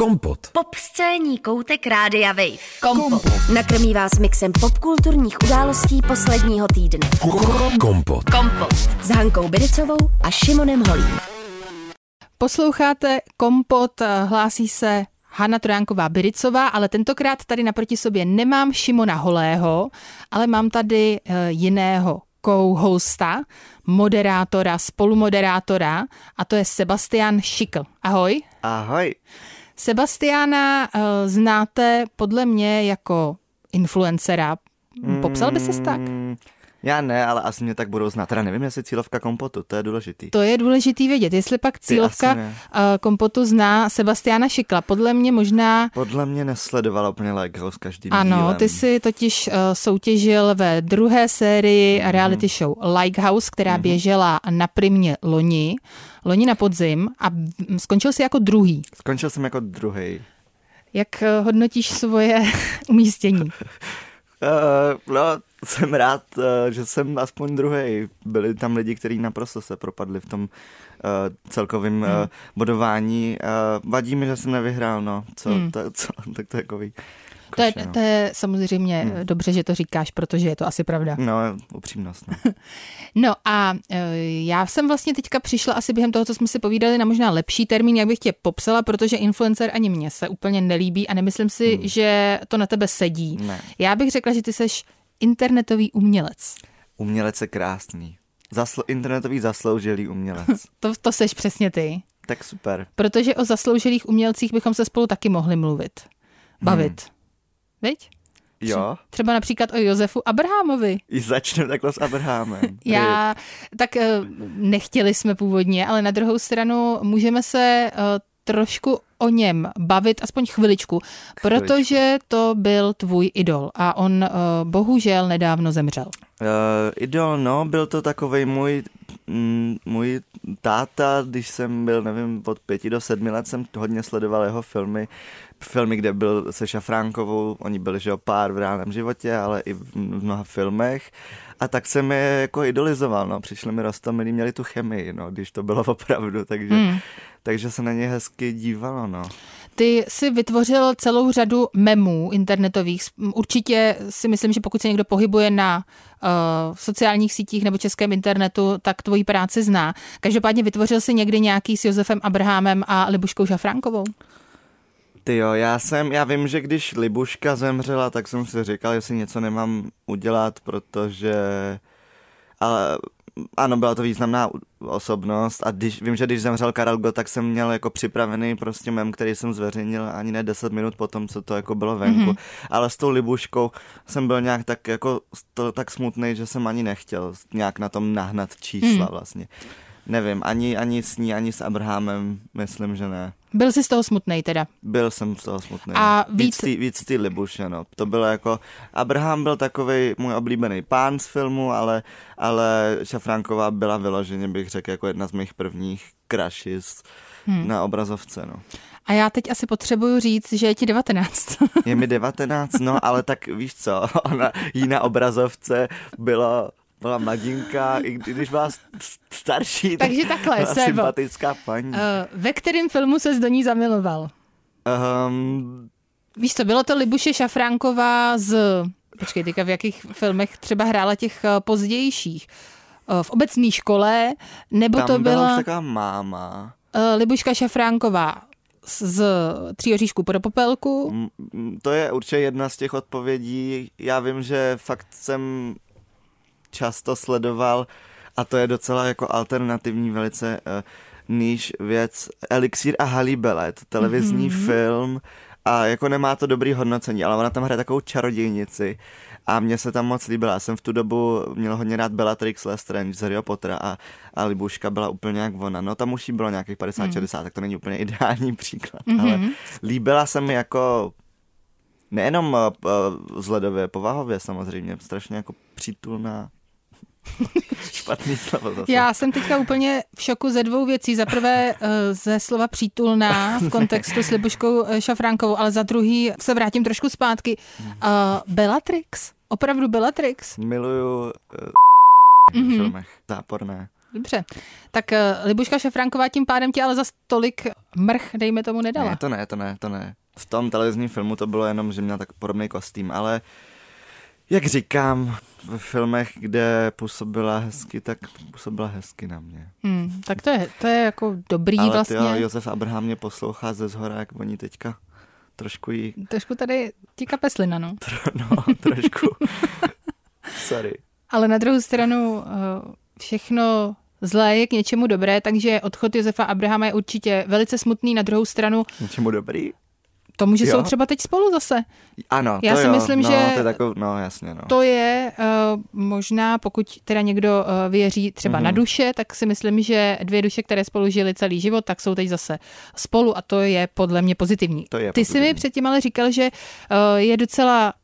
Kompot. Pop scéní koutek Rádia Wave. Kompot. Nakrmí vás mixem popkulturních událostí posledního týdne. Kompot. Kompot. S Hankou Bericovou a Šimonem Holím. Posloucháte Kompot, eh, hlásí se Hanna Trojánková Biricová, ale tentokrát tady naproti sobě nemám Šimona Holého, ale mám tady eh, jiného co-hosta, moderátora, spolumoderátora a to je Sebastian Šikl. Ahoj. Ahoj. Sebastiana uh, znáte podle mě jako influencera. Popsal by ses tak? Já ne, ale asi mě tak budou znát. Teda nevím, jestli cílovka kompotu, to je důležitý. To je důležitý vědět. Jestli pak cílovka uh, kompotu zná Sebastiana Šikla. Podle mě možná Podle mě nesledovala úplně Lighthouse každým Ano, dílem. ty si totiž uh, soutěžil ve druhé sérii Mhm. reality show Likehouse, která běžela na primě loni, loni na podzim a skončil si jako druhý. Skončil jsem jako druhý. Jak eh, hodnotíš svoje umístění? Uh, no, jsem rád, uh, že jsem aspoň druhý. Byli tam lidi, kteří naprosto se propadli v tom uh, celkovém uh, Hmm. bodování. Uh, vadí mi, že jsem nevyhrál, no. Co, Hmm. to, co, tak to je takový... To je, no. to je samozřejmě Hmm. dobře, že to říkáš, protože je to asi pravda. No, upřímnost, no. No a já jsem vlastně teďka přišla asi během toho, co jsme si povídali, na možná lepší termín, jak bych tě popsala, protože influencer ani mně se úplně nelíbí a nemyslím si, Hmm. že to na tebe sedí. Ne. Já bych řekla, že ty seš internetový umělec. Umělec je krásný. Zasl- internetový zasloužilý umělec. To, to seš přesně ty. tak super. Protože o zasloužilých umělcích bychom se spolu taky mohli mluvit. Bavit. Hmm. Viď? Jo, Třeba například o Josefu Abrahamovi. i začneme takhle s Abrahamem. Já, tak eh, nechtěli jsme původně, ale na druhou stranu můžeme se eh, trošku o něm bavit, aspoň chviličku, Chviličku. protože to byl tvůj idol a on eh, bohužel nedávno zemřel. Uh, idol, no, byl to takový můj, mm, můj táta, když jsem byl, nevím, od pěti do sedmi let jsem hodně sledoval jeho filmy, filmy, kde byl se Šafránkovou, oni byli, že jo, pár v reálném životě, ale i v, v mnoha filmech. A tak jsem je jako idolizoval, no, přišli mi rostomilí, měli tu chemii, no, když to bylo opravdu, takže, Hmm. takže se na ně hezky dívalo, no. Ty si vytvořil celou řadu memů internetových. Určitě si myslím, že pokud se někdo pohybuje na uh, sociálních sítích nebo českém internetu, tak tvoji práci zná. Každopádně vytvořil si někdy nějaký s Josefem Abrahamem a Libuškou Šafránkovou? Ty jo, já jsem, já vím, že když Libuška zemřela, tak jsem si říkal, jestli něco nemám udělat, protože, ale ano, byla to významná osobnost a když, vím, že když zemřel Karel Gott, tak jsem měl jako připravený prostě mem, který jsem zveřejnil ani ne 10 minut potom, co to jako bylo venku, mm-hmm. ale s tou Libuškou jsem byl nějak tak jako to, tak smutný, že jsem ani nechtěl nějak na tom nahnat čísla Mm. vlastně. Nevím, ani, ani s ní, ani s Abrahamem, myslím, že ne. Byl jsi z toho smutnej teda. Byl jsem z toho smutný. A víc... víc- tý, víc tý Libuše, no. To bylo jako... Abraham byl takový můj oblíbený pán z filmu, ale, ale Šafránková byla vyloženě, bych řekl, jako jedna z mých prvních crushes hmm. na obrazovce, no. A já teď asi potřebuju říct, že je ti 19. Je mi 19, no, ale tak víš co, ona jí na obrazovce byla byla mladinka, i když byla starší, tak Takže takhle, byla Sebo. sympatická paní. Eh, Ve kterém filmu ses do ní zamiloval? Um, Víš co, bylo to Libuše Šafránková z... Počkej, teďka v jakých filmech třeba hrála těch eh, pozdějších? Eh, V obecné škole, nebo tam to byla už byla taková máma. Libuška Šafránková z- Tří oříšků pro popelku? To je určitě jedna z těch odpovědí. Já vím, že fakt jsem často sledoval a to je docela jako alternativní velice uh, níž věc. Elixír a Halibele, je to televizní mm-hmm. film a jako nemá to dobrý hodnocení, ale ona tam hraje takovou čarodějnici a mně se tam moc líbila. Já jsem v tu dobu měl hodně rád Bellatrix Lestrange z Harryho Pottera a, a Libuška byla úplně jak ona. No tam už jí bylo nějakých 50-60, mm. tak to není úplně ideální příklad, mm-hmm. ale líbila se mi jako nejenom uh, uh, vzhledově, povahově samozřejmě, strašně jako přítulná. Špatný slovo zase. Já jsem teďka úplně v šoku ze dvou věcí. Za prvé eh, ze slova přítulná v kontextu s Libuškou eh, Šafránkovou, ale za druhý se vrátím trošku zpátky. Uh, Bellatrix? Opravdu Bellatrix? Miluju uh, Mhm. v filmech. Záporné. Dobře. Tak eh, Libuška Šafránková tím pádem ti ale za tolik mrch, dejme tomu, nedala. Ne, to ne, to ne, to ne. V tom televizním filmu to bylo jenom, že měla tak podobný kostým, ale jak říkám, v filmech, kde působila hezky, tak působila hezky na mě. Hmm, tak to je, to je jako dobrý ale vlastně. Ale Josef Abraham mě poslouchá ze zhora, jak oni teďka trošku jí... Trošku tady ti kapeslina, no. no, trošku. Sorry. Ale na druhou stranu eh, všechno zlé je k něčemu dobré, takže odchod Josefa Abrahama je určitě velice smutný. Na druhou stranu... Něčemu dobrý? To může jsou třeba teď spolu zase. Ano, Já to si jo. myslím, no, že to je takov, no, jasně, no. to je uh, možná, pokud teda někdo uh, věří třeba mm-hmm. na duše, tak si myslím, že dvě duše, které spolu žili celý život, tak jsou teď zase spolu a to je podle mě pozitivní. To je Ty pozitivní. jsi mi předtím ale říkal, že uh, je docela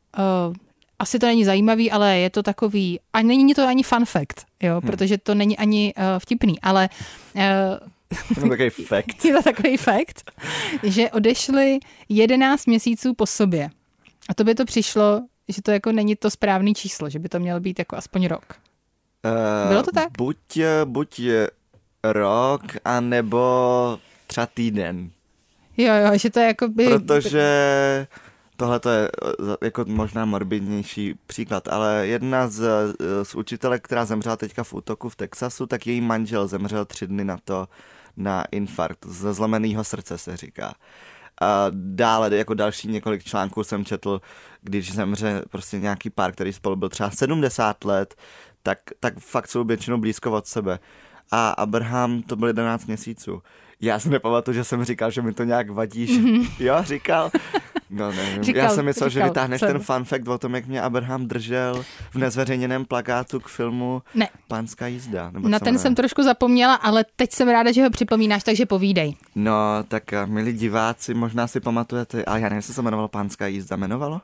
uh, asi to není zajímavý, ale je to takový, a není to ani fun fact, jo, hmm. protože to není ani uh, vtipný, ale uh, to takový fakt. je to takový fakt, že odešli 11 měsíců po sobě. A to by to přišlo, že to jako není to správný číslo, že by to mělo být jako aspoň rok. Uh, Bylo to tak? Buď, buď rok, anebo třeba týden. Jo, jo, že to je jako by... Protože tohle to je jako možná morbidnější příklad, ale jedna z, z učitelek, která zemřela teďka v útoku v Texasu, tak její manžel zemřel tři dny na to, na infarkt ze zlomeného srdce se říká. A dále jako další několik článků jsem četl, když zemře prostě nějaký pár, který spolu byl třeba 70 let, tak, tak fakt jsou většinou blízko od sebe. A Abraham to byl 11 měsíců. Já si nepamatuju, že jsem říkal, že mi to nějak vadí. Že... Mm-hmm. Jo, říkal. No nevím. Říkal, Já jsem myslel, říkal, že vytáhneš jsem. ten fun fact o tom, jak mě Abraham držel v nezveřejněném plakátu k filmu ne. Pánská jízda. Nebo Na ten ne? jsem trošku zapomněla, ale teď jsem ráda, že ho připomínáš, takže povídej. No, tak milí diváci, možná si pamatujete, ale já nevím, jestli se jmenovalo Pánská jízda, jmenovalo?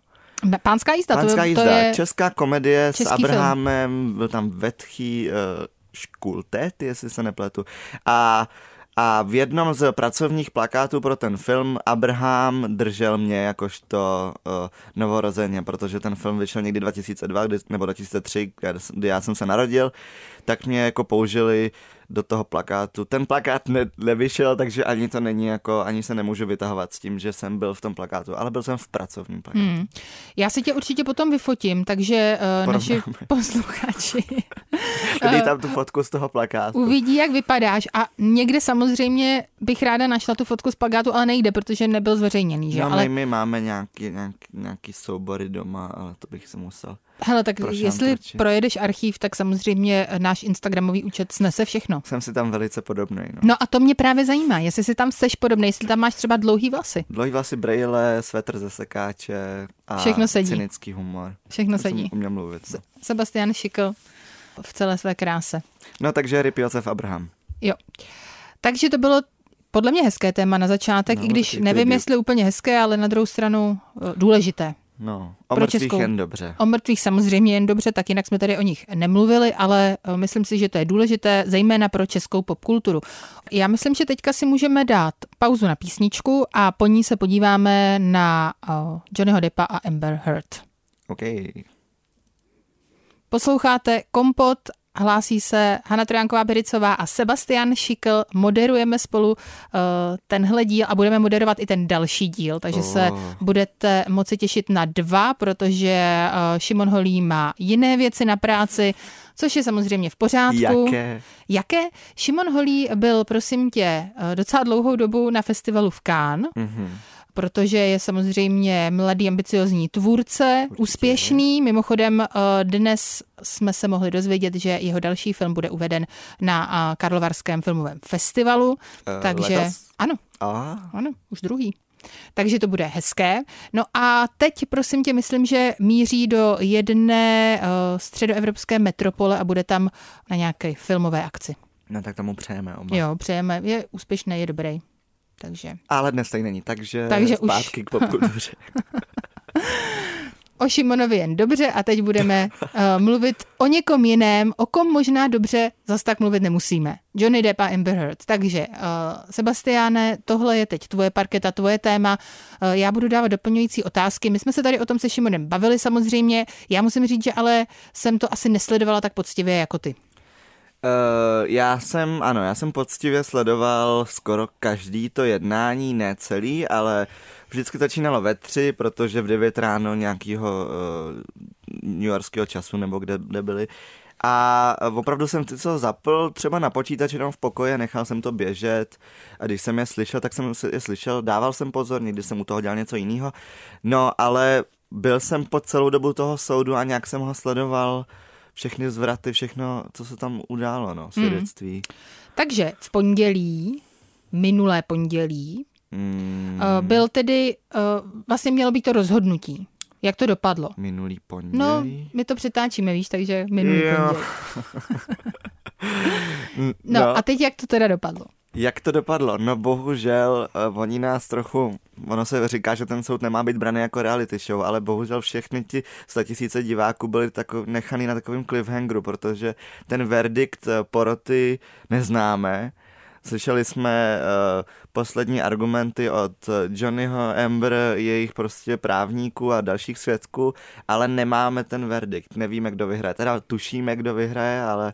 Pánská jízda, Pánská to, jízda, to je česká komedie Český s Abrahamem, film. byl tam Vetchý uh, Škultet, jestli se nepletu. A a v jednom z pracovních plakátů pro ten film Abraham držel mě jakožto uh, novorozeně, protože ten film vyšel někdy 2002 kdy, nebo 2003, kdy já jsem se narodil, tak mě jako použili do toho plakátu. Ten plakát ne, nevyšel, takže ani to není jako, ani se nemůžu vytahovat s tím, že jsem byl v tom plakátu, ale byl jsem v pracovním plakátu. Hmm. Já si tě určitě potom vyfotím, takže uh, naši posluchači Dej tam tu fotku z toho plakátu. Uvidí, jak vypadáš a někde samozřejmě bych ráda našla tu fotku z plakátu, ale nejde, protože nebyl zveřejněný, že? No, ale... my, my máme nějaký, nějaký, nějaký soubory doma, ale to bych se musel. Hele, tak jestli točit. projedeš archív, tak samozřejmě náš Instagramový účet snese všechno. Jsem si tam velice podobný. No. no a to mě právě zajímá, jestli si tam seš podobný, jestli tam máš třeba dlouhý vlasy. Dlouhý vlasy, brejle, svetr ze sekáče a všechno sedí. cynický humor. Všechno sedí. Uměl mluvit. No. Sebastian Šikl v celé své kráse. No takže Rip Josef Abraham. Jo. Takže to bylo podle mě hezké téma na začátek, no, i když nevím, jestli úplně hezké, ale na druhou stranu důležité. No, o mrtvých českou, jen dobře. O mrtvých samozřejmě jen dobře, tak jinak jsme tady o nich nemluvili, ale myslím si, že to je důležité, zejména pro českou popkulturu. Já myslím, že teďka si můžeme dát pauzu na písničku a po ní se podíváme na uh, Johnnyho Deppa a Amber Heard. OK. Posloucháte Kompot Hlásí se Hanna Trojánková Bericová a Sebastian Šikl. Moderujeme spolu uh, tenhle díl a budeme moderovat i ten další díl, takže oh. se budete moci těšit na dva, protože uh, Šimon Holý má jiné věci na práci, což je samozřejmě v pořádku. Jaké? Jaké? Šimon Holý byl, prosím tě, docela dlouhou dobu na festivalu v Cannes. Mm-hmm protože je samozřejmě mladý, ambiciozní tvůrce, Určitě. úspěšný. Mimochodem dnes jsme se mohli dozvědět, že jeho další film bude uveden na Karlovarském filmovém festivalu. Uh, takže letos? ano, A. ano, už druhý. Takže to bude hezké. No a teď, prosím tě, myslím, že míří do jedné středoevropské metropole a bude tam na nějaké filmové akci. No tak tomu přejeme oba. Jo, přejeme. Je úspěšný, je dobrý. Takže. Ale dnes tady není, takže, takže zpátky už... k popkultuře. o Šimonovi jen dobře a teď budeme uh, mluvit o někom jiném, o kom možná dobře zas tak mluvit nemusíme. Johnny Depp a Amber Heard. Takže, uh, Sebastiáne, tohle je teď tvoje parketa, tvoje téma. Uh, já budu dávat doplňující otázky. My jsme se tady o tom se Šimonem bavili samozřejmě. Já musím říct, že ale jsem to asi nesledovala tak poctivě jako ty. Uh, já jsem, ano, já jsem poctivě sledoval skoro každý to jednání, ne celý, ale vždycky začínalo ve tři, protože v 9 ráno nějakého uh, New Yorkského času nebo kde, kde byli. A opravdu jsem ty co zapl třeba na počítač jenom v pokoji nechal jsem to běžet. A když jsem je slyšel, tak jsem je slyšel, dával jsem pozor, někdy jsem u toho dělal něco jiného. No, ale byl jsem po celou dobu toho soudu a nějak jsem ho sledoval všechny zvraty, všechno, co se tam událo, no, svědectví. Mm. Takže v pondělí, minulé pondělí, mm. uh, byl tedy, uh, vlastně mělo být to rozhodnutí. Jak to dopadlo? Minulý pondělí? No, my to přetáčíme, víš, takže minulý jo. pondělí. no, no a teď jak to teda dopadlo? Jak to dopadlo? No bohužel, uh, oni nás trochu, ono se říká, že ten soud nemá být braný jako reality show, ale bohužel všechny ti tisíce diváků byli tako, nechaný na takovém cliffhangeru, protože ten verdikt uh, poroty neznáme. Slyšeli jsme uh, poslední argumenty od Johnnyho, Amber, jejich prostě právníků a dalších svědků, ale nemáme ten verdikt, nevíme, kdo vyhraje. Teda tušíme, kdo vyhraje, ale...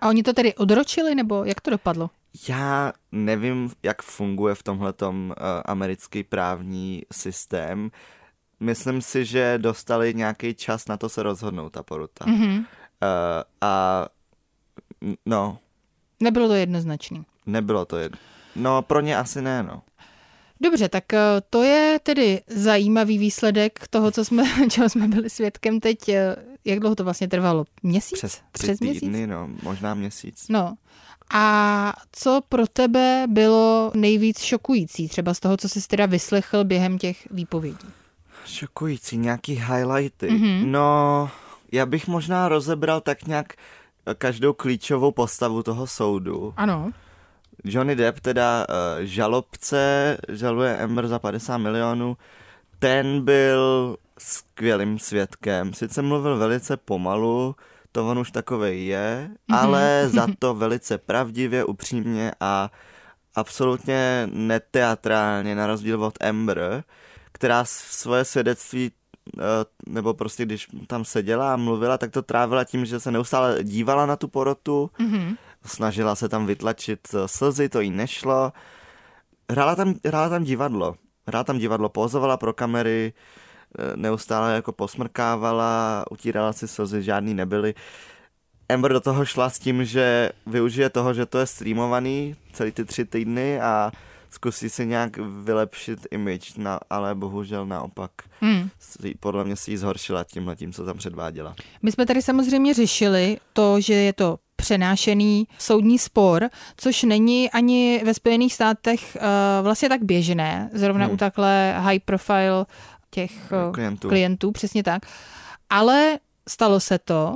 A oni to tedy odročili, nebo jak to dopadlo? Já nevím, jak funguje v tomhletom uh, americký právní systém. Myslím si, že dostali nějaký čas na to se rozhodnout, ta poruta. Mm-hmm. Uh, a no. Nebylo to jednoznačný. Nebylo to jedno. No, pro ně asi ne, no. Dobře, tak uh, to je tedy zajímavý výsledek toho, co jsme, čeho jsme byli svědkem teď. Jak dlouho to vlastně trvalo? Měsíc? Přes tři Přes týdny, měsíc? no, možná měsíc. No, a co pro tebe bylo nejvíc šokující, třeba z toho, co jsi teda vyslechl během těch výpovědí? Šokující, nějaký highlighty. Mm-hmm. No, já bych možná rozebral tak nějak každou klíčovou postavu toho soudu. Ano. Johnny Depp, teda uh, žalobce, žaluje Amber za 50 milionů. Ten byl skvělým svědkem. Sice mluvil velice pomalu, to on už takový je, mm-hmm. ale za to velice pravdivě, upřímně a absolutně neteatrálně, na rozdíl od Amber, která svoje svědectví eh, nebo prostě když tam seděla a mluvila, tak to trávila tím, že se neustále dívala na tu porotu, mm-hmm. snažila se tam vytlačit eh, slzy, to jí nešlo. Hrála tam, hrála tam divadlo. Hrála tam divadlo, pozovala pro kamery, Eh, neustále jako posmrkávala, utírala si slzy, žádný nebyly. Ember do toho šla s tím, že využije toho, že to je streamovaný celý ty tři týdny a zkusí si nějak vylepšit image, na, ale bohužel naopak. Hmm. Podle mě si ji zhoršila tímhle tím, co tam předváděla. My jsme tady samozřejmě řešili to, že je to přenášený soudní spor, což není ani ve Spojených státech uh, vlastně tak běžné, zrovna hmm. u takhle high profile těch eh, klientů. klientů, přesně tak. Ale stalo se to.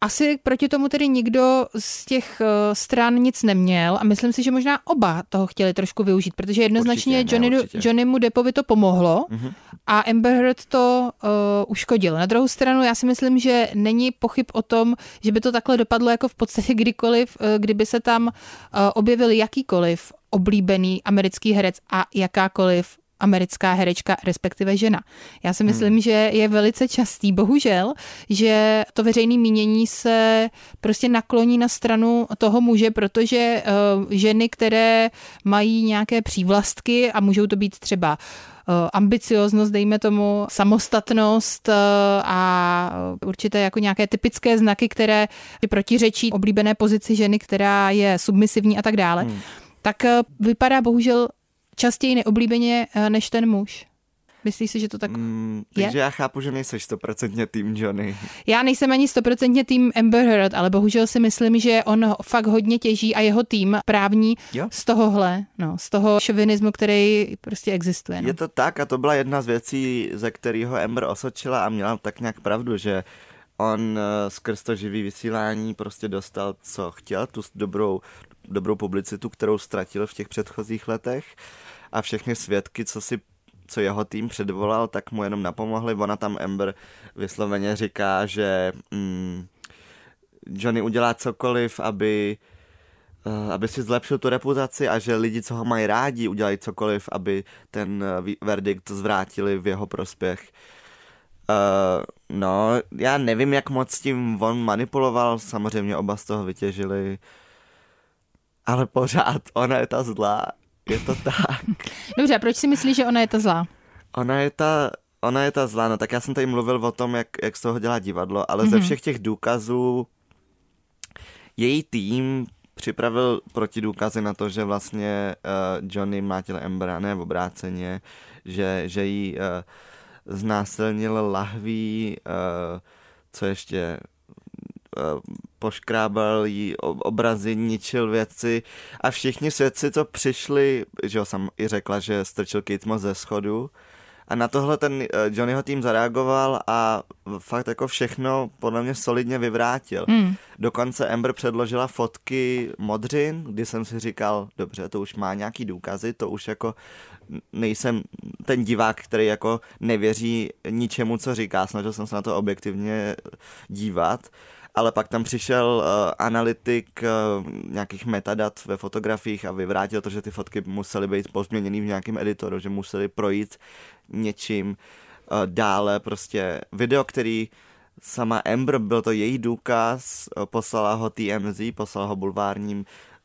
Asi proti tomu tedy nikdo z těch uh, stran nic neměl a myslím si, že možná oba toho chtěli trošku využít, protože jednoznačně určitě, Johnny, ne, Johnnymu Depovi to pomohlo mm-hmm. a Amber Heard to uh, uškodil. Na druhou stranu já si myslím, že není pochyb o tom, že by to takhle dopadlo jako v podstatě kdykoliv, uh, kdyby se tam uh, objevil jakýkoliv oblíbený americký herec a jakákoliv americká herečka, respektive žena. Já si myslím, hmm. že je velice častý, bohužel, že to veřejné mínění se prostě nakloní na stranu toho muže, protože uh, ženy, které mají nějaké přívlastky a můžou to být třeba eh, ambicioznost, dejme tomu, samostatnost eh, a určité jako nějaké typické znaky, které protiřečí oblíbené pozici ženy, která je submisivní a tak dále, hmm. tak vypadá bohužel častěji neoblíbeně eh, než ten muž. Myslíš si, že to tak mm, je? Takže já chápu, že nejseš stoprocentně tým Johnny. Já nejsem ani stoprocentně tým Amber Heard, ale bohužel si myslím, že on fakt hodně těží a jeho tým právní jo? z tohohle, no, z toho šovinismu, který prostě existuje. No. Je to tak a to byla jedna z věcí, ze kterého Amber osočila a měla tak nějak pravdu, že on eh, skrz to živý vysílání prostě dostal, co chtěl, tu dobrou, dobrou publicitu, kterou ztratil v těch předchozích letech a všechny svědky, co si co jeho tým předvolal, tak mu jenom napomohli. Ona tam Ember vysloveně říká, že mm, Johnny udělá cokoliv, aby, uh, aby si zlepšil tu reputaci a že lidi, co ho mají rádi, udělají cokoliv, aby ten uh, verdikt zvrátili v jeho prospěch. Uh, No, já nevím, jak moc tím on manipuloval, samozřejmě oba z toho vytěžili, ale pořád ona je ta zlá, je to tak. Dobře, a proč si myslíš, že ona je ta zlá? Ona je ta, ona je ta zlá, no tak já jsem tady mluvil o tom, jak, jak z toho dělá divadlo, ale mm-hmm. ze Mhm. všech těch důkazů její tým připravil protidůkazy na to, že vlastně uh, Johnny mlátil Embera, ne v obráceně, že, že jí uh, znásilnil lahví, uh, co ještě uh, poškrábal jí ob- obrazy, ničil věci a všichni svědci, co přišli, že jo, sam i řekla, že strčil Kate Moss ze schodu a na tohle ten eh, Johnnyho tým zareagoval a fakt jako všechno podle mě solidně vyvrátil. Hmm. Dokonce Amber předložila fotky modřin, kdy jsem si říkal, dobře, to už má nějaký důkazy, to už jako nejsem ten divák, který jako nevěří ničemu, co říká, snažil jsem se na to objektivně dívat, ale pak tam přišel uh, analytik uh, nějakých metadat ve fotografiích a vyvrátil to, že ty fotky musely být pozměněny v nějakém editoru, že musely projít něčím uh, dále, prostě video, který sama Amber, byl to její důkaz, uh, poslala ho TMZ, poslala ho bulvárním,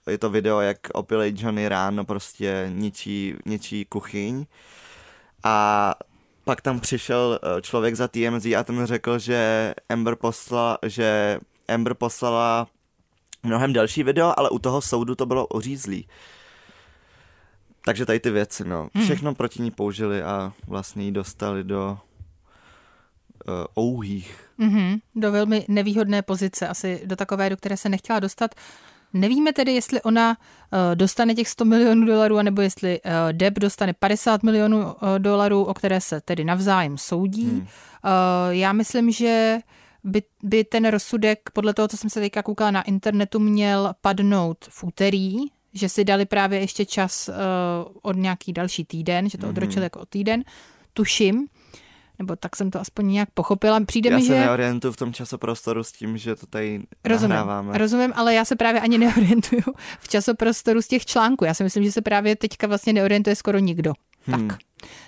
je to video, jak opilej Johnny ráno prostě ničí, ničí kuchyň. A pak tam přišel eh, člověk za TMZ a ten řekl, že Amber poslala, že Amber poslala mnohem delší video, ale u toho soudu to bylo ořízlý. Takže tady ty věci, no. Všechno proti ní použili a vlastně ji dostali do uh, ouhých. Mhm, do velmi nevýhodné pozice, asi do takové, do které se nechtěla dostat. Nevíme tedy, jestli ona uh, dostane těch 100 milionů dolarů, anebo jestli uh, Deb dostane 50 milionů uh, dolarů, o které se tedy navzájem soudí. Hmm. Já myslím, že by, by ten rozsudek, podle toho, co jsem se teďka koukala na internetu, měl padnout v úterý, že si dali právě ještě čas od nějaký další týden, že to odročili jako o týden, tuším, nebo tak jsem to aspoň nějak pochopila. Přijde Já mi, se že... neorientuju v tom časoprostoru s tím, že to tady Rozumím, nahráváme. rozumím, ale já se právě ani neorientuju v časoprostoru z těch článků. Já si myslím, že se právě teďka vlastně neorientuje skoro nikdo. Hmm. Tak.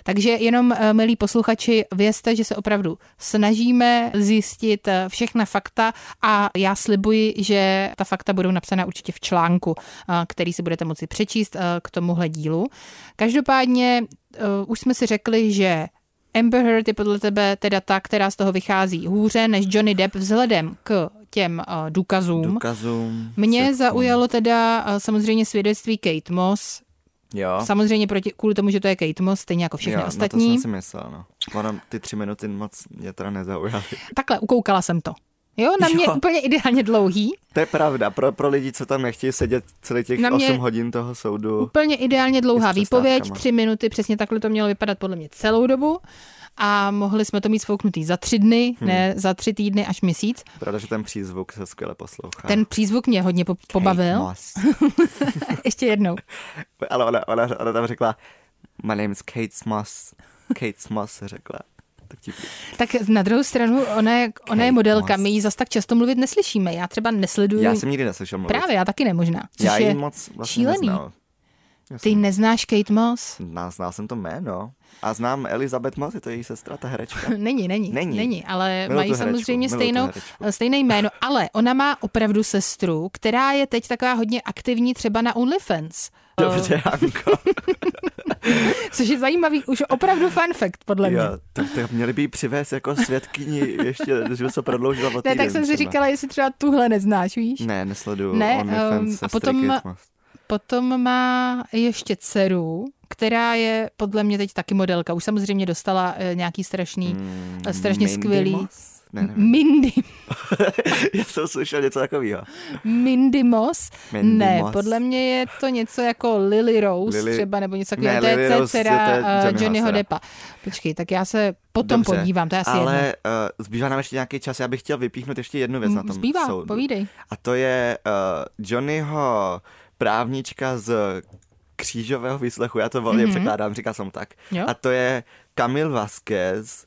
Takže jenom, eh, milí posluchači, vězte, že se opravdu snažíme zjistit eh, všechna fakta a já slibuji, že ta fakta budou napsána určitě v článku, eh, který si budete moci přečíst k tomuhle dílu. Každopádně už jsme si řekli, že Amber Heard je podle tebe teda ta, která z toho vychází hůře než Johnny Depp vzhledem k těm uh, důkazům. Důkazům. Mě svědkům. zaujalo teda uh, samozřejmě svědectví Kate Moss. Jo. Samozřejmě proti, kvůli tomu, že to je Kate Moss, stejně jako všechny jo, No to ostatní. jsem si myslel, no. Ono, ty tři minuty moc mě teda nezaujaly. Takhle, ukoukala jsem to. Jo, na mě Jo. úplně ideálně dlouhý. To je pravda, pro, pro lidi, co tam nechtějí sedět celý těch Na mě- 8 hodin toho soudu. Úplně ideálně dlouhá výpověď, přestávkama. tři minuty, přesně takhle to mělo vypadat podle mě celou dobu. A mohli jsme to mít sfouknutý za tři dny, Hmm. ne za tři týdny až měsíc. Pravda, že ten přízvuk se skvěle poslouchá. Ten přízvuk mě hodně po- pobavil. Ještě jednou. Ale ona, ona, ona tam řekla, my name is Kate Moss. Kate Moss řekla. Tak Tak na druhou stranu, ona je, ona je modelka, Moss. my ji zas tak často mluvit neslyšíme. Já třeba nesleduju. Já jsem nikdy neslyšel mluvit. Právě, já taky nemožná. Já je ji moc vlastně šílený. neznal. Ty neznáš Kate Moss? Znal, znal jsem to jméno. A znám Elizabeth Moss, je to její sestra, ta herečka. Není, není, Není. není, ale Miluji mají herečku, samozřejmě stejnou, stejné jméno, ale ona má opravdu sestru, která je teď taková hodně aktivní třeba na OnlyFans. Dobře, Hanko. Což je zajímavý, už opravdu fun fact, podle mě. Jo, tak, tak měli by přivést jako svědkyni ještě, že se prodloužila o Ne, týden tak jsem si třeba. říkala, jestli třeba tuhle neznáš, víš? Ne, nesleduju Ne, OnlyFans um, a potom- Kate Moss. Potom má ještě dceru, která je podle mě teď taky modelka. Už samozřejmě dostala eh, nějaký strašný, Mm, strašně Mindy skvělý. Moss? Ne, nevím. Mindy, Já jsem slyšel něco takového. Mindy Moss. Mindy ne, Moss. podle mě je to něco jako Lily Rose Lily- třeba, nebo něco Ne, takového. To Lily je Rose, dcera to je eh, Johnnyho. Deppa. Počkej, tak já se potom Dobře, podívám, to je asi jedno. Ale uh, zbývá nám ještě nějaký čas, já bych chtěl vypíchnout ještě jednu věc na tom Zbývá, soudu. povídej. A to je uh, Johnnyho právnička z křížového výslechu, já to volně Mhm. mm-hmm. překládám, říká jsem tak. Jo. A to je Camille Vasquez,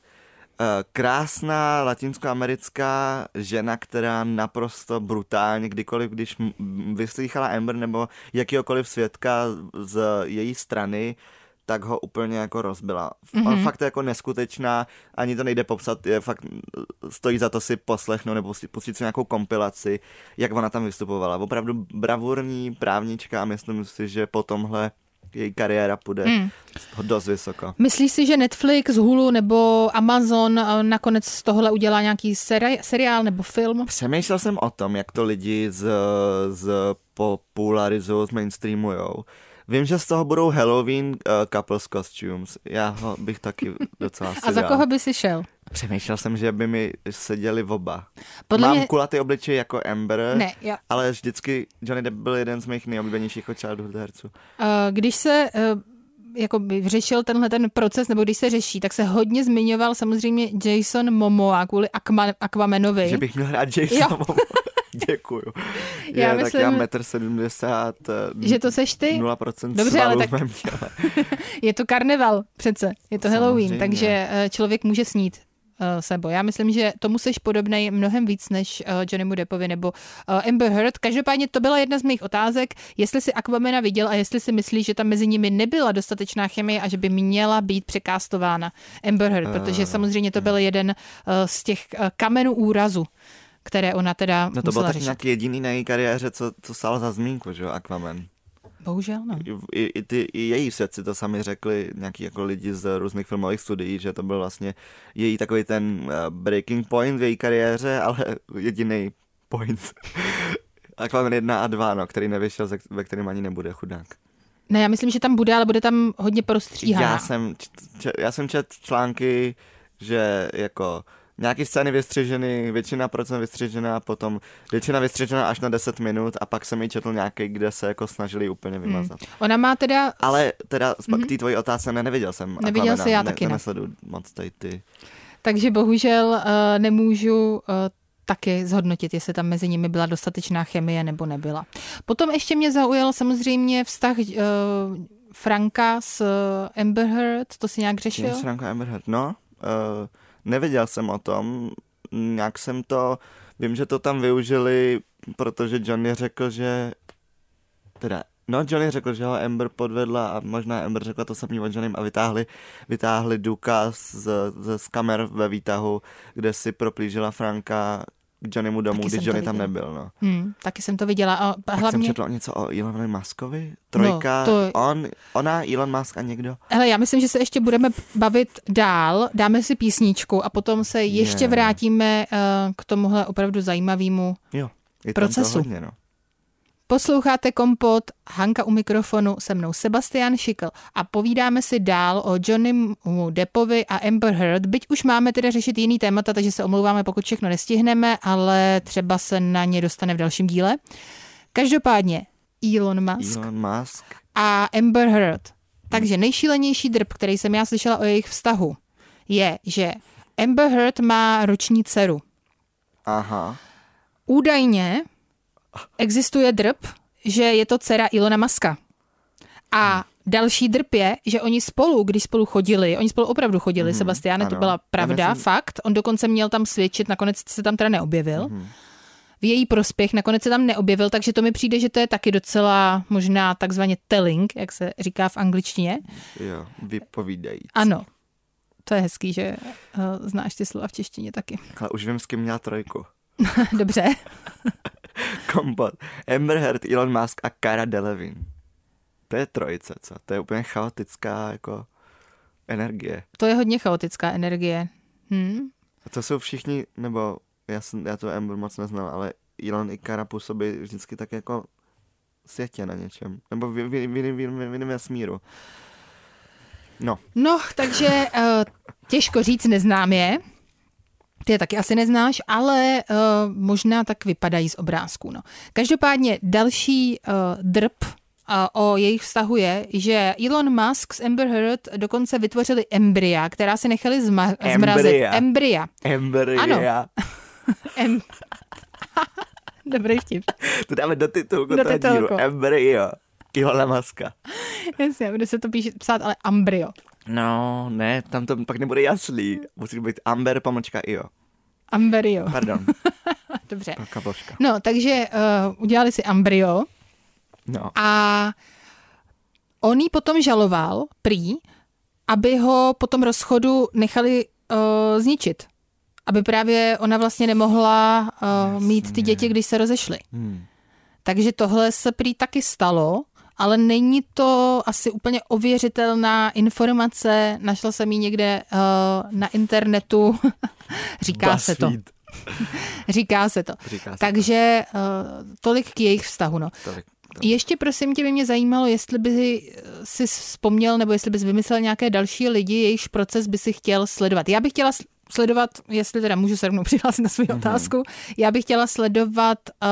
uh, krásná latinskoamerická žena, která naprosto brutálně, kdykoliv, když vyslýchala Amber nebo jakýhokoliv svědka z její strany, tak ho úplně jako rozbila. Mm-hmm. On fakt je jako neskutečná, ani to nejde popsat, je fakt stojí za to si poslechnout nebo si pustit si nějakou kompilaci, jak ona tam vystupovala. Opravdu bravurní právnička a myslím si, že po tomhle její kariéra půjde mm. dost vysoko. Myslíš si, že Netflix, Hulu nebo Amazon eh, nakonec z tohle udělá nějaký seri- seriál nebo film? Přemýšlel jsem o tom, jak to lidi z, z popularizují, z mainstreamujou. Vím, že z toho budou Halloween uh, couples costumes. Já ho bych taky docela A za koho by si šel? Přemýšlel jsem, že by mi seděli v oba. Podle Mám mě... kulatý obličej jako Amber, ne, já... ale vždycky Johnny Depp byl jeden z mých nejoblíbenějších od childhood herců. Uh, když se uh jako by řešil tenhle ten proces, nebo když se řeší, tak se hodně zmiňoval samozřejmě Jason Momoa kvůli Aqua, Aquamanovi. Že bych měl hrát Jason Momoa. Děkuju. Já je, myslím, tak já metr 70. Že to seš ty? 0% Dobře, ale tak je to karneval přece, je to Samozřejmě. Halloween, takže eh, člověk může snít uh, Sebo. Já myslím, že tomu seš podobnej mnohem víc než uh, Johnnymu Deppovi nebo uh, Amber Heard. Každopádně to byla jedna z mých otázek, jestli si Aquamena viděl a jestli si myslíš, že tam mezi nimi nebyla dostatečná chemie a že by měla být překástována Amber Heard, protože samozřejmě to byl jeden uh, z těch uh, kamenů úrazu které ona teda No to byl tak nějaký jediný na její kariéře, co, co stál za zmínku, že jo, Aquaman. Bohužel, no. I, i, ty, i její svědci to sami řekli, nějaký jako lidi z různých filmových studií, že to byl vlastně její takový ten uh, breaking point v její kariéře, ale jediný point. Aquaman 1 a 2, no, který nevyšel, ve kterém ani nebude chudák. Ne, já myslím, že tam bude, ale bude tam hodně prostříhaná. Já jsem, č, já jsem čet články, že jako nějaký scény vystřiženy, většina procent vystřižená, potom většina vystřižená až na 10 minut a pak jsem ji četl nějaký, kde se jako snažili úplně hmm. vymazat. Hmm. Ona má teda... Ale teda mm-hmm. k té tvojí otázce ne, neviděl jsem. Neviděl jsi, já ne, taky ne. moc tady ty. Takže bohužel uh, nemůžu uh, taky zhodnotit, jestli tam mezi nimi byla dostatečná chemie nebo nebyla. Potom ještě mě zaujal samozřejmě vztah uh, Franka s Amber Heard, to si nějak řešil? Franka Amber Heard, no. Uh, Nevěděl jsem o tom, nějak jsem to, vím, že to tam využili, protože Johnny řekl, že, teda, no Johnny řekl, že ho Amber podvedla a možná Amber řekla to samý o Johnnym a vytáhli, vytáhli důkaz z, z, z kamer ve výtahu, kde si proplížila Franka k Johnnymu domů, taky když Johnny tam nebyl. No. Hmm, taky jsem to viděla. A hlavně... Tak jsem četla něco o Elonovi Muskovi? Trojka, no, to... on, ona, Elon Musk a někdo? Hele, já myslím, že se ještě budeme bavit dál, dáme si písničku a potom se ještě yeah. vrátíme uh, k tomuhle opravdu zajímavému jo, je procesu. To hodně, no. Posloucháte Kompot, Hanka u mikrofonu, se mnou Sebastian Šikl a povídáme si dál o Johnny Deppovi a Amber Heard, byť už máme teda řešit jiný témata, takže se omlouváme, pokud všechno nestihneme, ale třeba se na ně dostane v dalším díle. Každopádně Elon Musk, Elon Musk. a Amber Heard. Takže nejšílenější drb, který jsem já slyšela o jejich vztahu, je, že Amber Heard má roční dceru. Aha. Údajně existuje drb, že je to dcera Ilona Maska. A další drb je, že oni spolu, když spolu chodili, oni spolu opravdu chodili, mm, Sebastiane, ano. to byla pravda, myslím... fakt. On dokonce měl tam svědčit, nakonec se tam teda neobjevil. Mm. V její prospěch nakonec se tam neobjevil, takže to mi přijde, že to je taky docela možná takzvaně telling, jak se říká v angličtině. Jo, vypovídající. Ano, to je hezký, že uh, znáš ty slova v češtině taky. Ale už vím, s kým měla trojku. Dobře. kompot. Amber Heard, Elon Musk a Cara Delevingne. To je trojice, co? To je úplně chaotická jako energie. To je hodně chaotická energie. Hm? A to jsou všichni, nebo já, jsem, já to Amber moc neznal, ale Elon i Cara působí vždycky tak jako světě na něčem. Nebo v, v, v, v, v, v jiném smíru. No. No, takže uh, těžko říct, neznám je. Ty je taky asi neznáš, ale uh, možná tak vypadají z obrázků. No. Každopádně další uh, drb uh, o jejich vztahu je, že Elon Musk s Amber Heard dokonce vytvořili embrya, která si nechali zma- embrya. zmrazit. Embrya. Embrya. Ano. em- Dobrý vtip. To dáme do titulku do toho dílu. Embryo. Ilona Muska. Jasně, bude se to píš, psát, ale embryo. No, ne, tam to pak nebude jasný. Musí být Amber pomočka jo. Amberio. Pardon. Dobře. Kaboška. No, takže uh, udělali si Ambrio. No. A on jí potom žaloval, prý, aby ho po tom rozchodu nechali uh, zničit. Aby právě ona vlastně nemohla uh, mít ty děti, když se rozešly. Hmm. Takže tohle se prý taky stalo, ale není to asi úplně ověřitelná informace. Našla jsem ji někde uh, na internetu. Říká se to. Říká se to. Říká se Takže uh, tolik k jejich vztahu. No. to. Tolik, to. Ještě prosím tě, by mě zajímalo, jestli by si vzpomněl, nebo jestli bys vymyslel nějaké další lidi, jejichž proces by si chtěl sledovat. Já bych chtěla sledovat, jestli teda můžu se rovnou přihlásit na svou Mhm. otázku, já bych chtěla sledovat uh,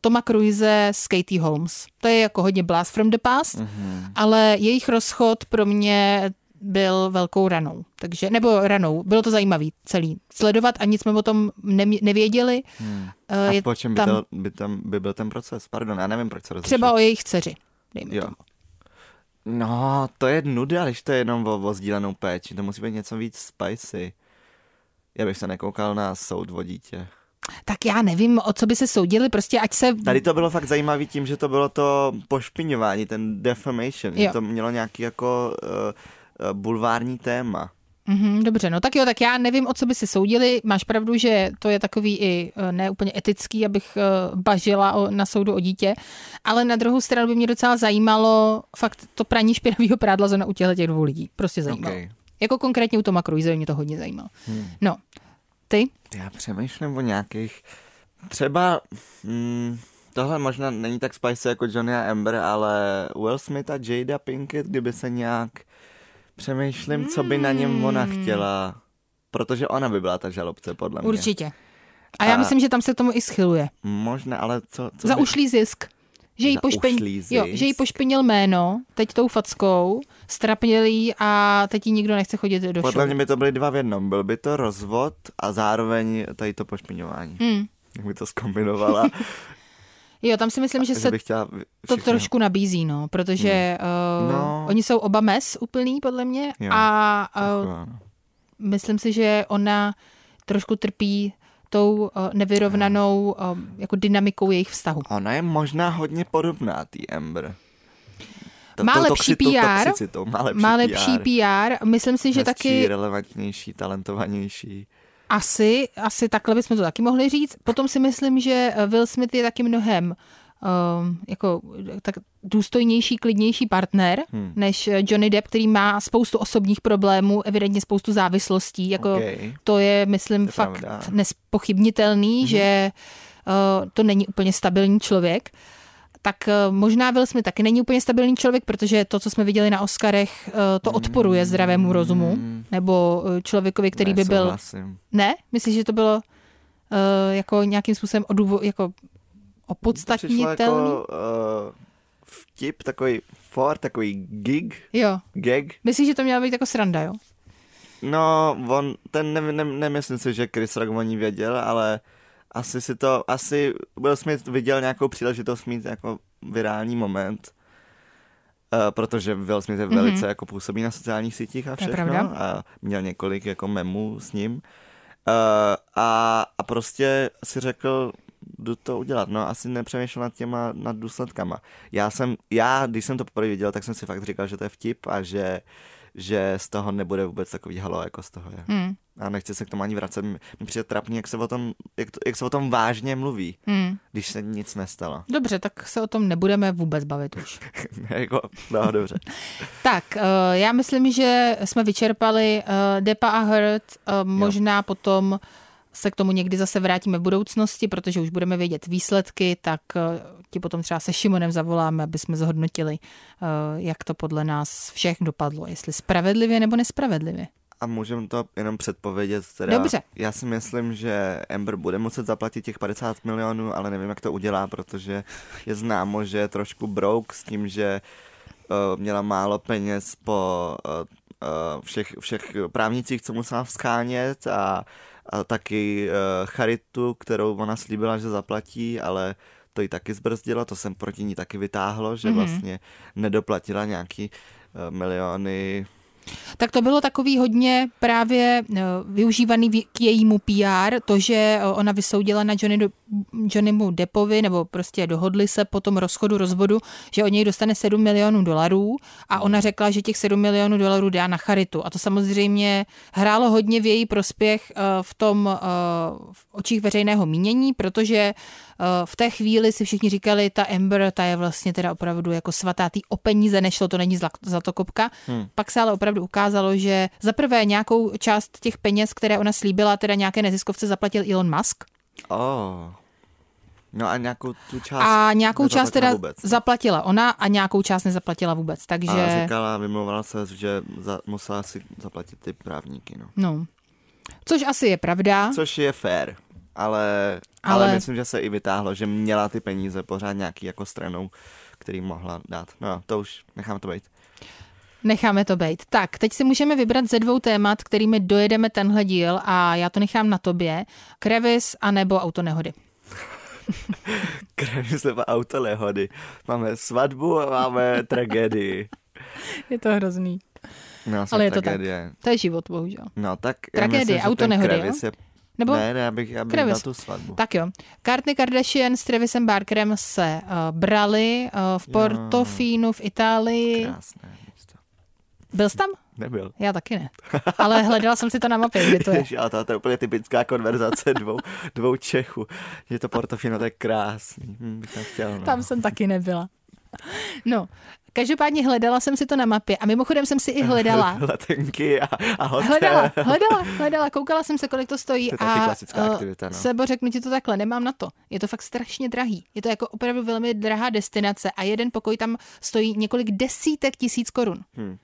Toma Cruise s Katie Holmes. To je jako hodně blast from the past, Mhm. ale jejich rozchod pro mě byl velkou ranou. Takže, nebo ranou, bylo to zajímavý celý sledovat a nic jsme o tom nemě- nevěděli. Hmm. Uh, A je po čem by, tam by, tam, by byl ten proces? Pardon, já nevím, proč se rozešli. třeba o jejich dceři. Dejme Jo. tomu. No, to je nuda, když to je jenom o, o sdílenou péči. To musí být něco víc spicy. Já bych se nekoukal na soud o dítě. Tak já nevím, o co by se soudili, prostě ať se... Tady to bylo fakt zajímavé tím, že to bylo to pošpiňování, ten defamation, Jo. že to mělo nějaký jako uh, uh, bulvární téma. Mhm, dobře, no tak jo, tak já nevím, o co by se soudili. Máš pravdu, že to je takový i eh, ne úplně etický, abych bažila o, na soudu o dítě, ale na druhou stranu by mě docela zajímalo fakt to praní špinavého prádla zrovna u těchto těch dvou lidí. Prostě zajímalo. Okay. Jako konkrétně u Toma Cruise mě to hodně zajímalo. Hmm. No, ty? Já přemýšlím o nějakých, třeba, hmm, tohle možná není tak spicy jako Johnny a Amber, ale Will Smith a Jada Pinkett, kdyby se nějak, přemýšlím, co by na něm ona Hmm. chtěla, protože ona by byla ta žalobce, podle mě. Určitě. A já A- myslím, že tam se k tomu i schyluje. Možná, ale co, co Za by... ušlý zisk. Že jí, pošpin... jo, že jí pošpinil jméno, teď tou fackou, strapnil jí a teď jí nikdo nechce chodit do Podle show. mě by to byly dva v jednom. Byl by to rozvod a zároveň tady to pošpiňování. Hmm. Jak by to zkombinovala. Jo, tam si myslím, že že se to trošku nabízí, no, protože uh, No. oni jsou oba mes úplný, podle mě, Jo, a uh, myslím si, že ona trošku trpí tou uh, nevyrovnanou uh, jako dynamikou jejich vztahu. Ona je možná hodně podobná tý Amber. To- Má tou lepší toxi- PR, toxicitou, má lepší, Má lepší PR, myslím si, že Hezčí, taky relevantnější, talentovanější. asi, asi takhle bychom to taky mohli říct. Potom si myslím, že Will Smith je taky mnohem jako tak důstojnější, klidnější partner, Hmm. než Johnny Depp, který má spoustu osobních problémů, evidentně spoustu závislostí. Jako Okay. To je, myslím, To fakt pravda. nespochybnitelný, že uh, to není úplně stabilní člověk. Tak uh, možná Will Smith taky není úplně stabilní člověk, protože to, co jsme viděli na Oscarech, uh, to odporuje zdravému rozumu. Mm. Nebo člověkovi, který by byl... Nesouhlasím. Ne? Myslíš, že to bylo jako nějakým způsobem odůvo, jako opodstatnitelný? jako uh, vtip, takový for, takový gig, Jo. gag. Myslíš, že to měla být jako sranda, jo? No, on, ten ne, ne, nemyslím si, že Chris Rock o ní věděl, ale asi si to, asi Will Smith viděl nějakou příležitost mít jako virální moment, uh, protože Will Smith je Mhm. velice jako působí na sociálních sítích a všechno a měl několik jako memů s ním uh, a, a prostě si řekl, jdu to udělat. No, asi nepřemýšlel nad těma, nad důsledkama. Já jsem, já, když jsem to poprvé viděl, tak jsem si fakt říkal, že to je vtip a že, že z toho nebude vůbec takový halo, jako z toho je. Hmm. A nechci se k tomu ani vracet. Mi přijde trapný, jak se o tom, jak, to, jak se o tom vážně mluví, Hmm. když se nic nestalo. Dobře, tak se o tom nebudeme vůbec bavit už. jako, no, dobře. Tak, uh, já myslím, že jsme vyčerpali uh, Depa a Hurt. Uh, možná potom se k tomu někdy zase vrátíme v budoucnosti, protože už budeme vědět výsledky, tak uh, ti potom třeba se Šimonem zavoláme, aby jsme zhodnotili, uh, jak to podle nás všech dopadlo, jestli spravedlivě nebo nespravedlivě. A můžeme to jenom předpovědět. Teda, Dobře. Já si myslím, že Amber bude muset zaplatit těch 50 milionů, ale nevím, jak to udělá, protože je známo, že je trošku broke s tím, že uh, měla málo peněz po uh, všech, všech právnicích, co musela vzkánět a, a taky uh, charitu, kterou ona slíbila, že zaplatí, ale to ji taky zbrzdilo, to jsem proti ní taky vytáhlo, že Mhm. vlastně nedoplatila nějaký uh, miliony Tak to bylo takový hodně právě eh, využívaný k jejímu PR, to, že eh, ona vysoudila na Johnny, Johnnymu Depovi, nebo prostě dohodli se po tom rozchodu, rozvodu, že od něj dostane 7 milionů dolarů a ona řekla, že těch 7 milionů dolarů dá na charitu. A to samozřejmě hrálo hodně v její prospěch eh, v tom v očích veřejného mínění, protože v té chvíli si všichni říkali, ta Amber, ta je vlastně teda opravdu jako svatá, tý o peníze nešlo, to není zla- zlatokopka. Hmm. Pak se ale opravdu ukázalo, že za prvé nějakou část těch peněz, které ona slíbila, teda nějaké neziskovce zaplatil Elon Musk Oh. No a nějakou tu část a nějakou část teda vůbec. zaplatila ona a nějakou část nezaplatila vůbec, takže... A říkala, vymlouvala se, že za, musela si zaplatit ty právníky, no. No. Což asi je pravda. Což je fair, ale, ale, Ale- myslím, že se i vytáhlo, že měla ty peníze pořád nějaký jako stranou, který mohla dát. No jo, to už nechám to být. Necháme to být. Tak, teď si můžeme vybrat ze dvou témat, kterými dojedeme tenhle díl a já to nechám na tobě. Krevis a nebo autonehody. Krevy se auto nehody. Máme svatbu a máme tragédii. Je to hrozný. No, Ale je to tragédie. To je život, bohužel. No tak Tragédie, autonehody, Krevis je... Nebo Ne, ne, já bych, já bych Krevis. dal tu svatbu. Tak jo. Kourtney Kardashian s Travisem Barkerem se uh, brali uh, v Portofínu v Itálii. Krásné místo. Byl jsi tam? Nebyl. Já taky ne. Ale hledala jsem si to na mapě, kde to je. Ježi, ale to, to je úplně typická konverzace dvou, dvou Čechů. Že to Portofino, to je krásný. Hm, tam chtěl, no. Tam jsem taky nebyla. No, každopádně hledala jsem si to na mapě a mimochodem jsem si i hledala. Letenky a, a hotel. Hledala, hledala, hledala, koukala jsem se, kolik to stojí To je taky a klasická eh, aktivita, no. Sebo, řeknu ti to takhle, nemám na to. Je to fakt strašně drahý. Je to jako opravdu velmi drahá destinace a jeden pokoj tam stojí několik desítek tisíc korun. Hm.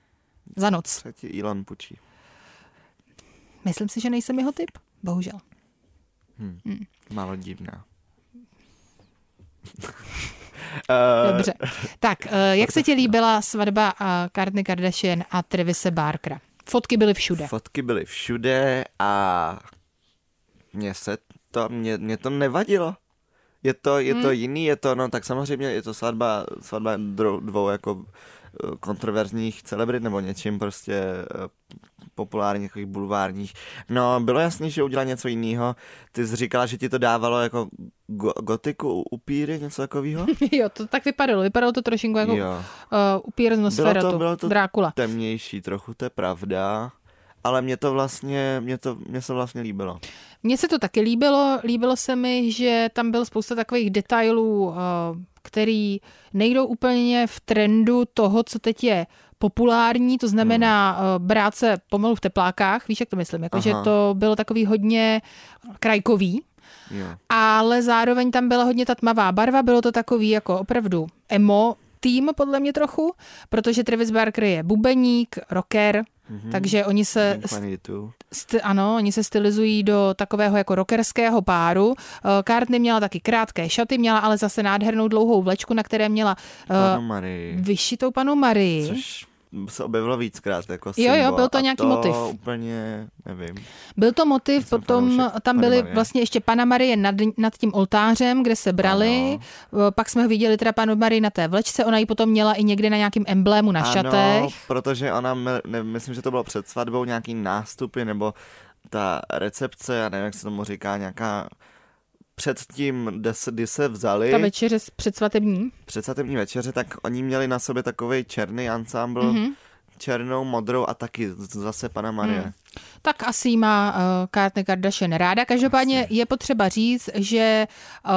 Za noc. Co ti Elon půjčí? Myslím si, že nejsem jeho typ. Bohužel. Málo divná. Dobře. Tak, eh, jak se ti líbila svatba a Kourtney Kardashian a Travise Barkera? Fotky byly všude. Fotky byly všude a mně se to, mě, mě to nevadilo. Je to, je Hmm. to jiný, je to, no tak samozřejmě je to svatba, svatba dvou, jako eh, kontroverzních celebrit nebo něčím prostě eh, populárních, takových bulvárních. No, bylo jasný, že udělal něco jiného. Ty jsi říkala, že ti to dávalo jako go, gotiku, upíry, něco takového? jo, to tak vypadalo. Vypadalo to trošinku jako uh, Jo. upír z Nosferatu, bylo to Drákula. temnější trochu, to je pravda. Ale mě to vlastně, mě to, mě se vlastně líbilo. Mně se to taky líbilo. Líbilo se mi, že tam byl spousta takových detailů, uh, který nejdou úplně v trendu toho, co teď je populární, to znamená hmm. brát se pomalu v teplákách, víš, jak to myslím, jako, že to bylo takový hodně krajkový, Jo. ale zároveň tam byla hodně ta tmavá barva, bylo to takový jako opravdu emo tým podle mě trochu, protože Travis Barker je bubeník, rocker, mm-hmm. takže oni se Blink-182. St- ano, oni se stylizují do takového jako rockerského páru. Uh, Kourtney měla taky krátké šaty, měla ale zase nádhernou dlouhou vlečku, na které měla Panu uh, Marii. vyšitou panu Marii. Což se objevilo víckrát jako Jo, jo, symbol. byl to nějaký to motiv. úplně, nevím. Byl to motiv, Jsem potom fanoušek tam byly Marie. vlastně ještě pana Marie nad, nad tím oltářem, kde se brali. Uh, Pak jsme ho viděli teda panu Marii na té vlečce, ona ji potom měla i někde na nějakém emblému na ano, šatech. protože ona, me- ne, myslím, že to bylo před svatbou, nějaký nástupy, nebo ta recepce, já nevím, jak se tomu říká, nějaká předtím, kdy se, kdy se vzali, Ta večeře předsvatební. před svatební večeře, tak oni měli na sobě takový černý ansámbl, Mhm. mm-hmm. černou, modrou a taky zase pana Marie. Hmm. Tak asi má uh, Kourtney Kardashian ráda. Každopádně je potřeba říct, že uh,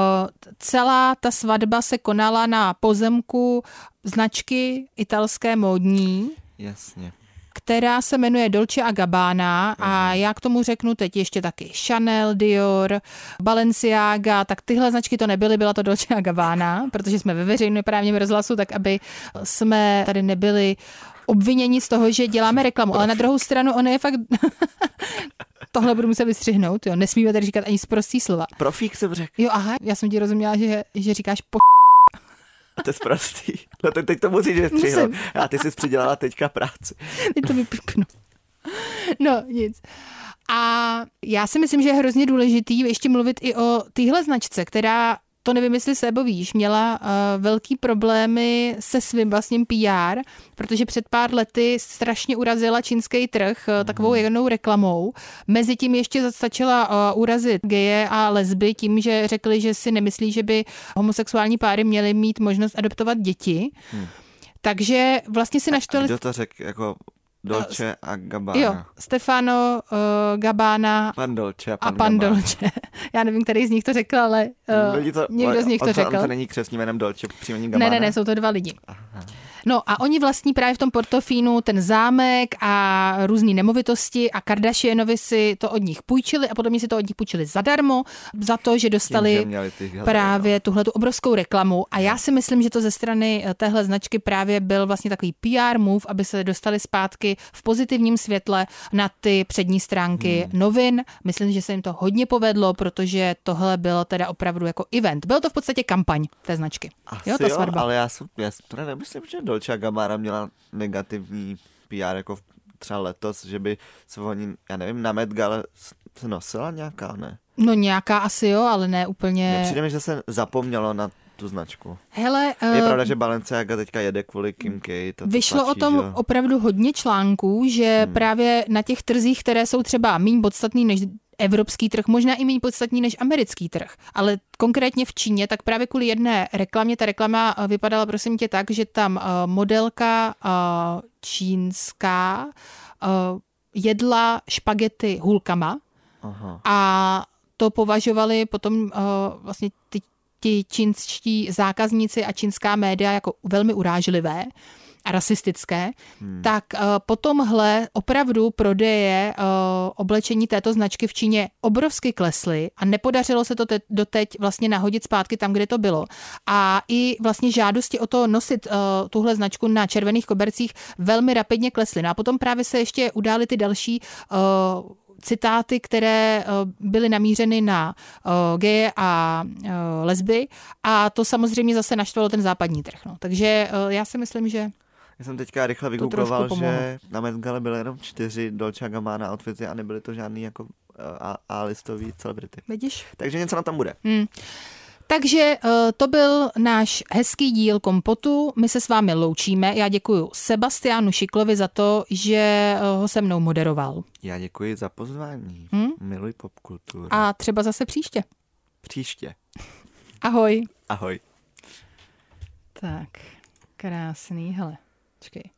celá ta svatba se konala na pozemku značky italské módní, Jasně. Která se jmenuje Dolce a Gabbana a já k tomu řeknu teď ještě taky Chanel, Dior, Balenciaga, tak tyhle značky to nebyly, byla to Dolce a Gabbana, protože jsme ve veřejnoprávním rozhlasu, tak aby jsme tady nebyli obviněni z toho, že děláme reklamu. Ale na druhou stranu, on je fakt... Tohle budu muset vystřihnout, jo. Nesmíme tady říkat ani zprostý slova. Profík jsem řekl, Jo, aha, já jsem ti rozuměla, že, že říkáš po... to je prostý. No tak teď to musíš vystřihnout. A ty jsi přidělala teďka práci. Teď to vypípnu. No, nic. A já si myslím, že je hrozně důležitý ještě mluvit i o téhle značce, která to nevím, jestli Sebo víš, měla uh, velký problémy se svým vlastním PR, protože před pár lety strašně urazila čínský trh uh, takovou jednou reklamou. Mezitím ještě stačila uh, urazit geje a lesby tím, že řekli, že si nemyslí, že by homosexuální páry měly mít možnost adoptovat děti. Hmm. Takže vlastně si naštvali... Kdo to řekl? Jako Dolce a Gabbana. Jo, Stefano uh, Gabbana pan Dolce a pan, a pan Gabbana. Dolce. Já nevím, který z nich to řekl, ale uh, to, někdo z nich to řekl. On to není křesním jménem Dolce, příjmení Gabbana? Ne, ne, ne, jsou to dva lidi. Aha. No a oni vlastní právě v tom Portofínu ten zámek a různé nemovitosti a Kardashianovi si to od nich půjčili a potom si to od nich půjčili zadarmo za to, že dostali Tím, že právě tuhle tu obrovskou reklamu. A já si myslím, že to ze strany eh, téhle značky právě byl vlastně takový PR move, aby se dostali zpátky v pozitivním světle na ty přední stránky hmm. novin. Myslím, že se jim to hodně povedlo, protože tohle bylo teda opravdu jako event. Byl to v podstatě kampaň té značky. Asi jo, ta svatba. ale já, jsem, já to nemyslím, že Dolce Gabbana měla negativní PR jako třeba letos, že by se oni, já nevím, na Met Gala se nosila nějaká, ne? No nějaká asi jo, ale ne úplně... Přijde mi, že se zapomnělo na tu značku. Hele, je uh, pravda, že Balenciaga teďka jede kvůli Kim K. To, vyšlo tlačí, o tom že? opravdu hodně článků, že hmm. právě na těch trzích, které jsou třeba méně podstatný než evropský trh, možná i méně podstatný než americký trh, ale konkrétně v Číně, tak právě kvůli jedné reklamě, ta reklama vypadala prosím tě tak, že tam uh, modelka uh, čínská jedla špagety hůlkama Aha. a to považovali potom vlastně ty, ti čínští zákazníci a čínská média jako velmi urážlivé a rasistické, hmm. tak uh, po tomhle opravdu prodeje uh, oblečení této značky v Číně obrovsky klesly a nepodařilo se to te- doteď vlastně nahodit zpátky tam, kde to bylo. A i vlastně žádosti o to nosit uh, tuhle značku na červených kobercích velmi rapidně klesly. No a potom právě se ještě udály ty další uh, citáty, které byly namířeny na geje a lesby a to samozřejmě zase naštvalo ten západní trh. No. Takže já si myslím, že já jsem teďka rychle vygoogloval, že na Met Gala byly jenom čtyři Dolce Gabbana outfity a nebyly to žádný jako A-listový celebrity. Vidíš? Takže něco na tam bude. Hmm. Takže to byl náš hezký díl kompotu. My se s vámi loučíme. Já děkuji Sebastianu Šiklovi za to, že ho se mnou moderoval. Já děkuji za pozvání. Hmm? Miluji popkulturu. A třeba zase příště. Příště. Ahoj. Ahoj. Tak, krásný, hele. Počkej.